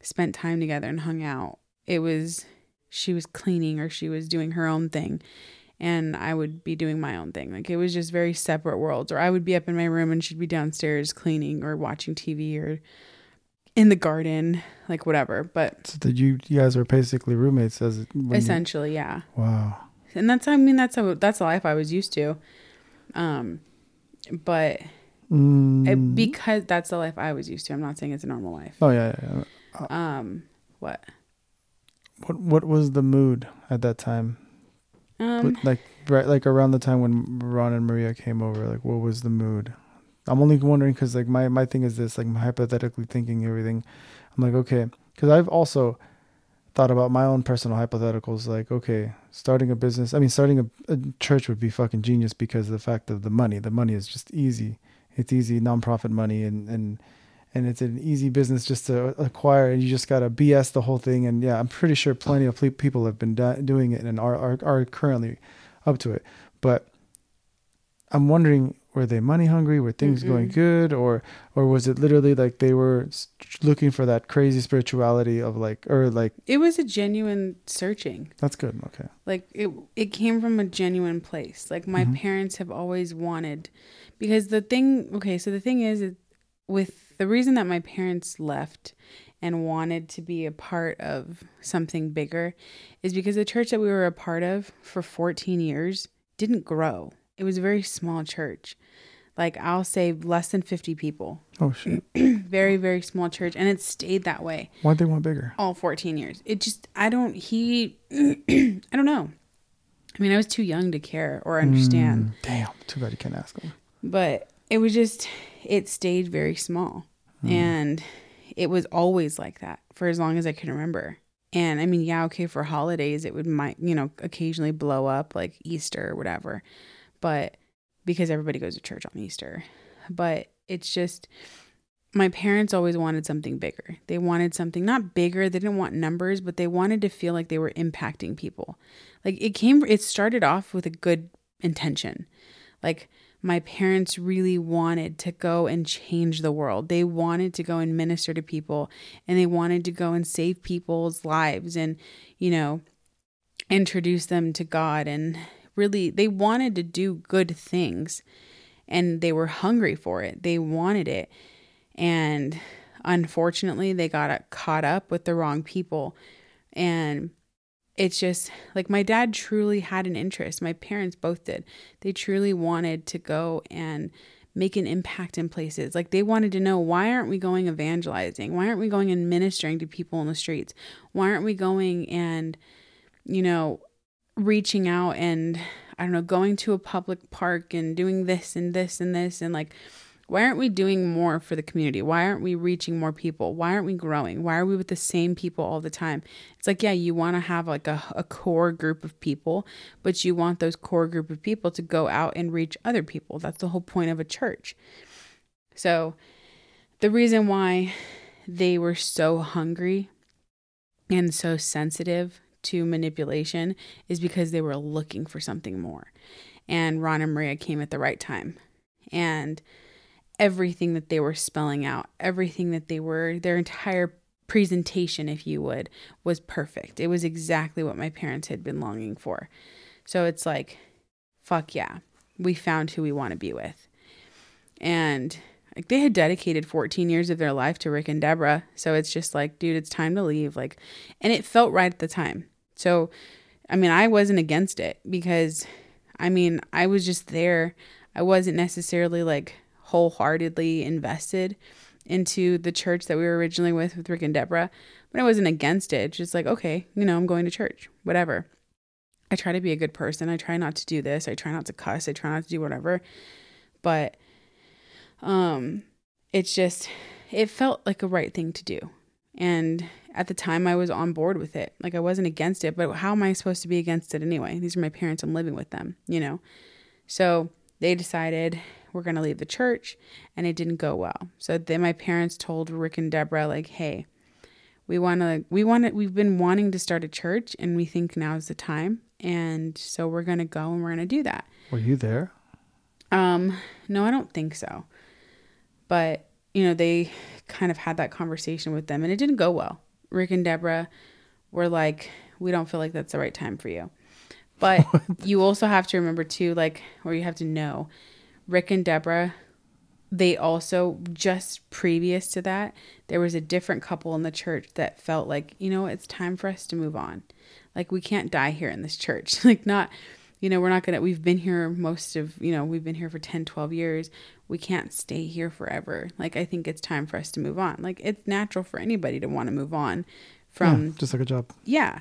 spent time together and hung out it was she was cleaning or she was doing her own thing and I would be doing my own thing. Like it was just very separate worlds. Or I would be up in my room and she'd be downstairs cleaning or watching TV or in the garden, like whatever. But So that you, you guys were basically roommates as when you- essentially, yeah. wow. And that's I mean that's a that's the life I was used to. Um but Mm. It- because that's the life I was used to. I'm not saying it's a normal life. oh yeah, yeah, yeah. Um, what? What what was the mood at that time? Um, like right like around the time when Ron and Maria came over, like what was the mood? I'm only wondering because like my my thing is this, like hypothetically thinking everything. I'm like okay, because I've also thought about my own personal hypotheticals. Like okay, starting a business. I mean, starting a, a church would be fucking genius because of the fact of the money. The money is just easy. It's easy nonprofit money and and and it's an easy business just to acquire and you just gotta BS the whole thing and yeah I'm pretty sure plenty of ple- people have been do- doing it and are, are are currently up to it but I'm wondering were they money hungry were things going Mm-mm. good or or was it literally like they were looking for that crazy spirituality of like or like it was a genuine searching. that's good okay like it it came from a genuine place like my Mhm. parents have always wanted because the thing okay so the thing is it- with the reason that my parents left and wanted to be a part of something bigger is because the church that we were a part of for 14 years didn't grow it was a very small church like i'll say less than 50 people oh shit very very small church and it stayed that way why'd they want bigger all 14 years. It just, I don't, he, I don't know. I mean, I was too young to care or understand, Mm, damn too bad you can't ask them but it was just, it stayed very small. Mm. And it was always like that for as long as I can remember. And I mean, yeah, okay, for holidays, it would, might, you know, occasionally blow up like Easter or whatever, but because everybody goes to church on Easter. But it's just, my parents always wanted something bigger. They wanted something not bigger, they didn't want numbers, but they wanted to feel like they were impacting people. Like it came it started off with a good intention. Like my parents really wanted to go and change the world. They wanted to go and minister to people and they wanted to go and save people's lives and, you know, introduce them to God and really they wanted to do good things and they were hungry for it. They wanted it. And unfortunately, they got caught up with the wrong people. And it's just like my dad truly had an interest. My parents both did. They truly wanted to go and make an impact in places. Like they wanted to know why aren't we going evangelizing? Why aren't we going and ministering to people in the streets? Why aren't we going and, you know, reaching out and I don't know, going to a public park and doing this and this and this and like why aren't we doing more for the community? Why aren't we reaching more people? Why aren't we growing? Why are we with the same people all the time? It's like, yeah, you want to have like a, a core group of people, but you want those core group of people to go out and reach other people. That's the whole point of a church. So, the reason why they were so hungry and so sensitive to manipulation is because they were looking for something more. And Ron and Maria came at the right time. And everything that they were spelling out, everything that they were, their entire presentation, if you would, was perfect. It was exactly what my parents had been longing for. So it's like, fuck yeah, we found who we want to be with. And like they had dedicated 14 years of their life to Rick and Deborah. So it's just like, dude, it's time to leave. Like, and it felt right at the time. So, I mean, I wasn't against it because, I mean, I was just there. I wasn't necessarily like wholeheartedly invested into the church that we were originally with with Rick and Deborah, but I wasn't against it. Just like, okay, you know, I'm going to church, whatever. I try to be a good person. I try not to do this. I try not to cuss. I try not to do whatever. But um it's just it felt like a right thing to do. And at the time I was on board with it. Like I wasn't against it, but how am I supposed to be against it anyway? These are my parents. I'm living with them, you know. So they decided we're going to leave the church and it didn't go well. So then my parents told Rick and Deborah like, "Hey, we want to we want to we've been wanting to start a church and we think now is the time. And so we're going to go and we're going to do that." Were you there? Um, no, I don't think so. But, you know, they kind of had that conversation with them and it didn't go well. Rick and Deborah were like, we don't feel like that's the right time for you. But you also have to remember too, like, or you have to know, Rick and Deborah, they also just previous to that, there was a different couple in the church that felt like, you know, it's time for us to move on. Like we can't die here in this church. like not you know, we're not going to, we've been here most of, you know, we've been here for 10, 12 years. We can't stay here forever. Like, I think it's time for us to move on. Like, it's natural for anybody to want to move on from, yeah, just like a job. yeah.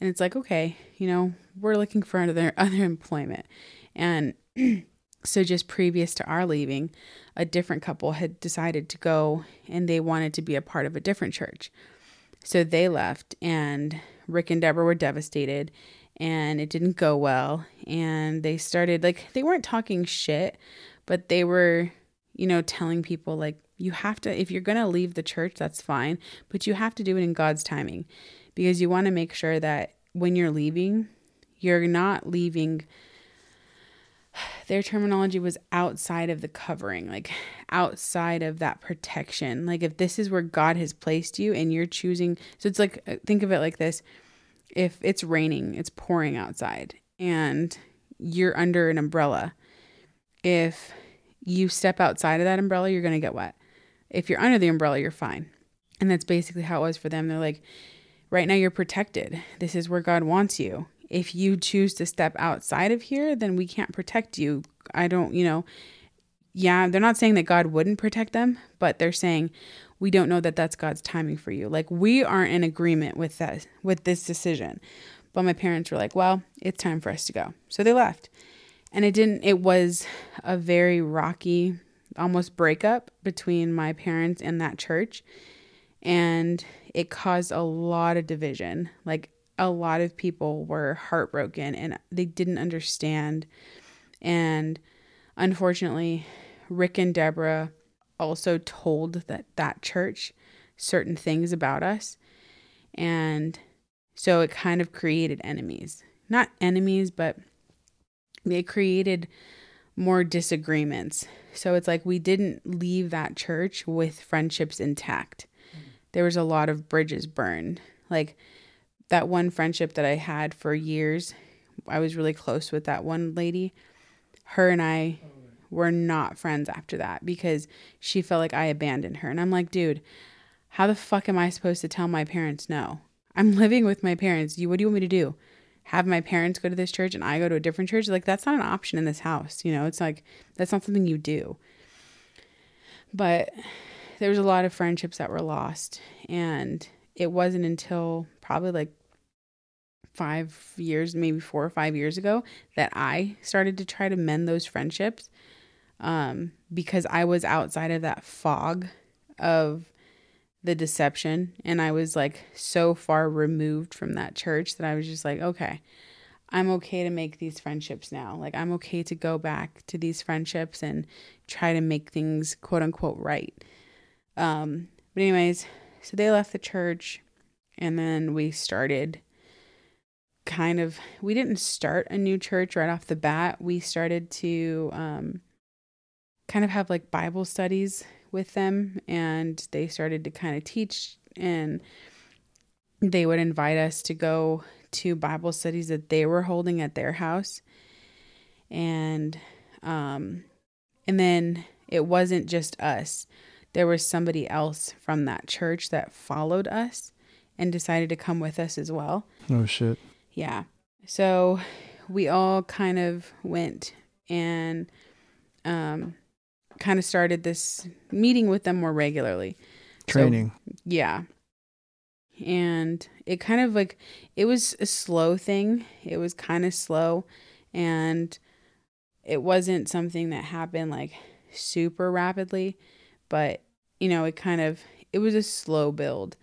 And it's like, okay, you know, we're looking for other, other employment. And so just previous to our leaving, a different couple had decided to go and they wanted to be a part of a different church. So they left and Rick and Deborah were devastated and it didn't go well and they started like they weren't talking shit, but they were, you know, telling people like you have to if you're going to leave the church, that's fine, but you have to do it in God's timing because you want to make sure that when you're leaving, you're not leaving their terminology was outside of the covering, like outside of that protection. Like if this is where God has placed you and you're choosing, so it's like, uh, think of it like this if it's raining, it's pouring outside, and you're under an umbrella. If you step outside of that umbrella, you're going to get wet. If you're under the umbrella, you're fine. And that's basically how it was for them. They're like, right now you're protected. This is where God wants you if you choose to step outside of here, then we can't protect you. I don't, you know, yeah, they're not saying that God wouldn't protect them, but they're saying we don't know that that's God's timing for you. Like we aren't in agreement with that with this decision. But my parents were like, "Well, it's time for us to go." So they left. And it didn't it was a very rocky almost breakup between my parents and that church. And it caused a lot of division. Like a lot of people were heartbroken and they didn't understand. And unfortunately, Rick and Deborah also told that that church certain things about us. And so it kind of created enemies. Not enemies, but they created more disagreements. So it's like we didn't leave that church with friendships intact. There was a lot of bridges burned. Like that one friendship that I had for years, I was really close with that one lady. Her and I were not friends after that because she felt like I abandoned her. And I'm like, dude, how the fuck am I supposed to tell my parents no? I'm living with my parents. You what do you want me to do? Have my parents go to this church and I go to a different church? Like that's not an option in this house. You know, it's like that's not something you do. But there was a lot of friendships that were lost and it wasn't until probably like five years, maybe four or five years ago, that I started to try to mend those friendships um, because I was outside of that fog of the deception. And I was like so far removed from that church that I was just like, okay, I'm okay to make these friendships now. Like, I'm okay to go back to these friendships and try to make things quote unquote right. Um, but, anyways, so they left the church and then we started kind of we didn't start a new church right off the bat we started to um, kind of have like bible studies with them and they started to kind of teach and they would invite us to go to bible studies that they were holding at their house and um and then it wasn't just us there was somebody else from that church that followed us and decided to come with us as well. Oh shit. Yeah. So we all kind of went and um kind of started this meeting with them more regularly. Training. So, yeah. And it kind of like it was a slow thing. It was kind of slow and it wasn't something that happened like super rapidly, but you know, it kind of it was a slow build.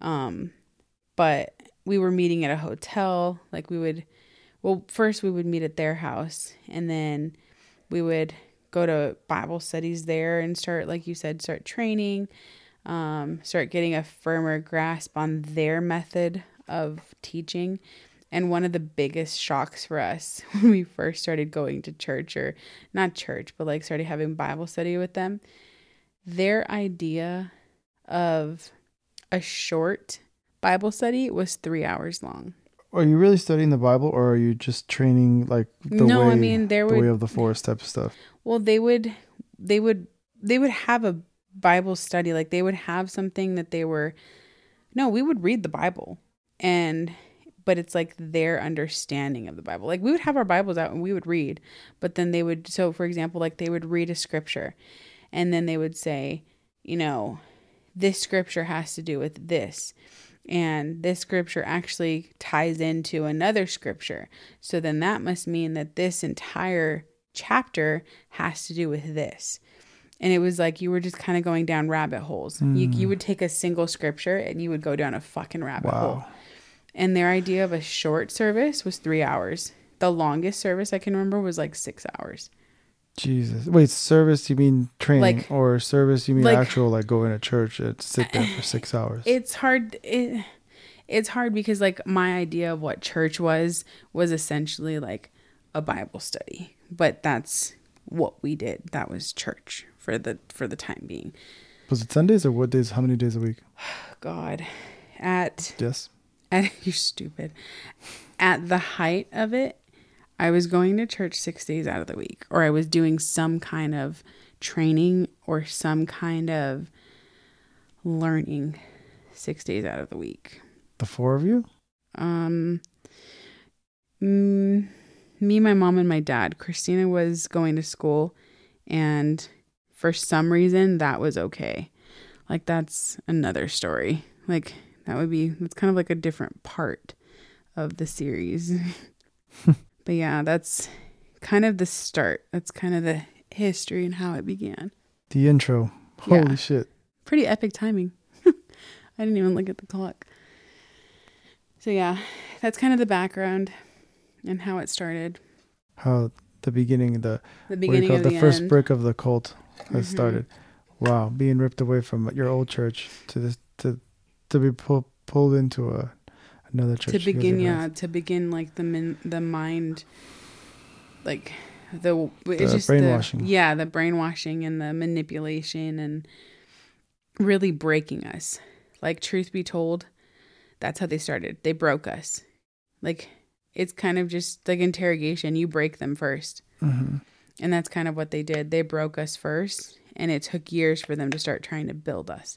Um but we were meeting at a hotel. Like we would, well, first we would meet at their house and then we would go to Bible studies there and start, like you said, start training, um, start getting a firmer grasp on their method of teaching. And one of the biggest shocks for us when we first started going to church, or not church, but like started having Bible study with them, their idea of a short Bible study was three hours long. Are you really studying the Bible, or are you just training like the no, way? I mean there the way of the forest type of stuff. Well they would they would they would have a Bible study like they would have something that they were no we would read the Bible and but it's like their understanding of the Bible. Like we would have our Bibles out and we would read, but then they would so for example, like they would read a scripture and then they would say, you know, this scripture has to do with this. And this scripture actually ties into another scripture. So then that must mean that this entire chapter has to do with this. And it was like you were just kind of going down rabbit holes. You, you hmm. would take a single scripture and you would go down a fucking rabbit hole. And their idea of a short service was three hours. The longest service I can remember was like six hours. Jesus. Wait, service you mean training Like- or service you mean like- actual like going to church and sit there for six hours? It's hard. It, it's hard because like my idea of what church was was essentially like a Bible study, but that's what we did. That was church for the for the time being. Was it Sundays or what days? How many days a week? God, at Yes. at you're stupid. At the height of it, I was going to church six days out of the week, or I was doing some kind of training or some kind of learning six days out of the week. The four of you? Um, mm, me, my mom, and my dad. Christina was going to school, and for some reason, that was okay. Like that's another story. Like that would be. It's kind of like a different part of the series. Hmm. but yeah, that's kind of the start. That's kind of the history and how it began. The intro. Holy Yeah. shit. Pretty epic timing. I didn't even look at the clock. So yeah, that's kind of the background and how it started. How the beginning, the The what do you beginning of the, the first end. brick of the cult has Mhm. started. Wow, being ripped away from your old church to this to to be pulled pulled into a another church. to begin, yeah, to begin like the min- the mind, like the it's The just brainwashing. The, yeah, the brainwashing and the manipulation and really breaking us. Like truth be told, that's how they started. They broke us. Like it's kind of just like interrogation. You break them first. Mhm. And that's kind of what they did. They broke us first, and it took years for them to start trying to build us.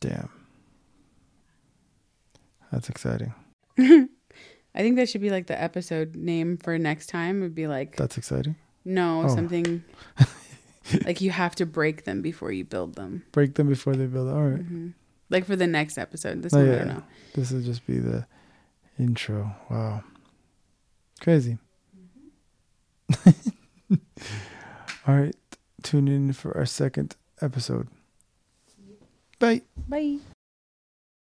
Damn. That's exciting. I think that should be like the episode name for next time. It Would be like That's exciting. no Oh. something like you have to break them before you build them. Break them before they build. All right. hmm Like for the next episode. This Oh, one I yeah. don't know. This will just be the intro. Wow. Crazy. All right. Tune in for our second episode. Bye. Bye.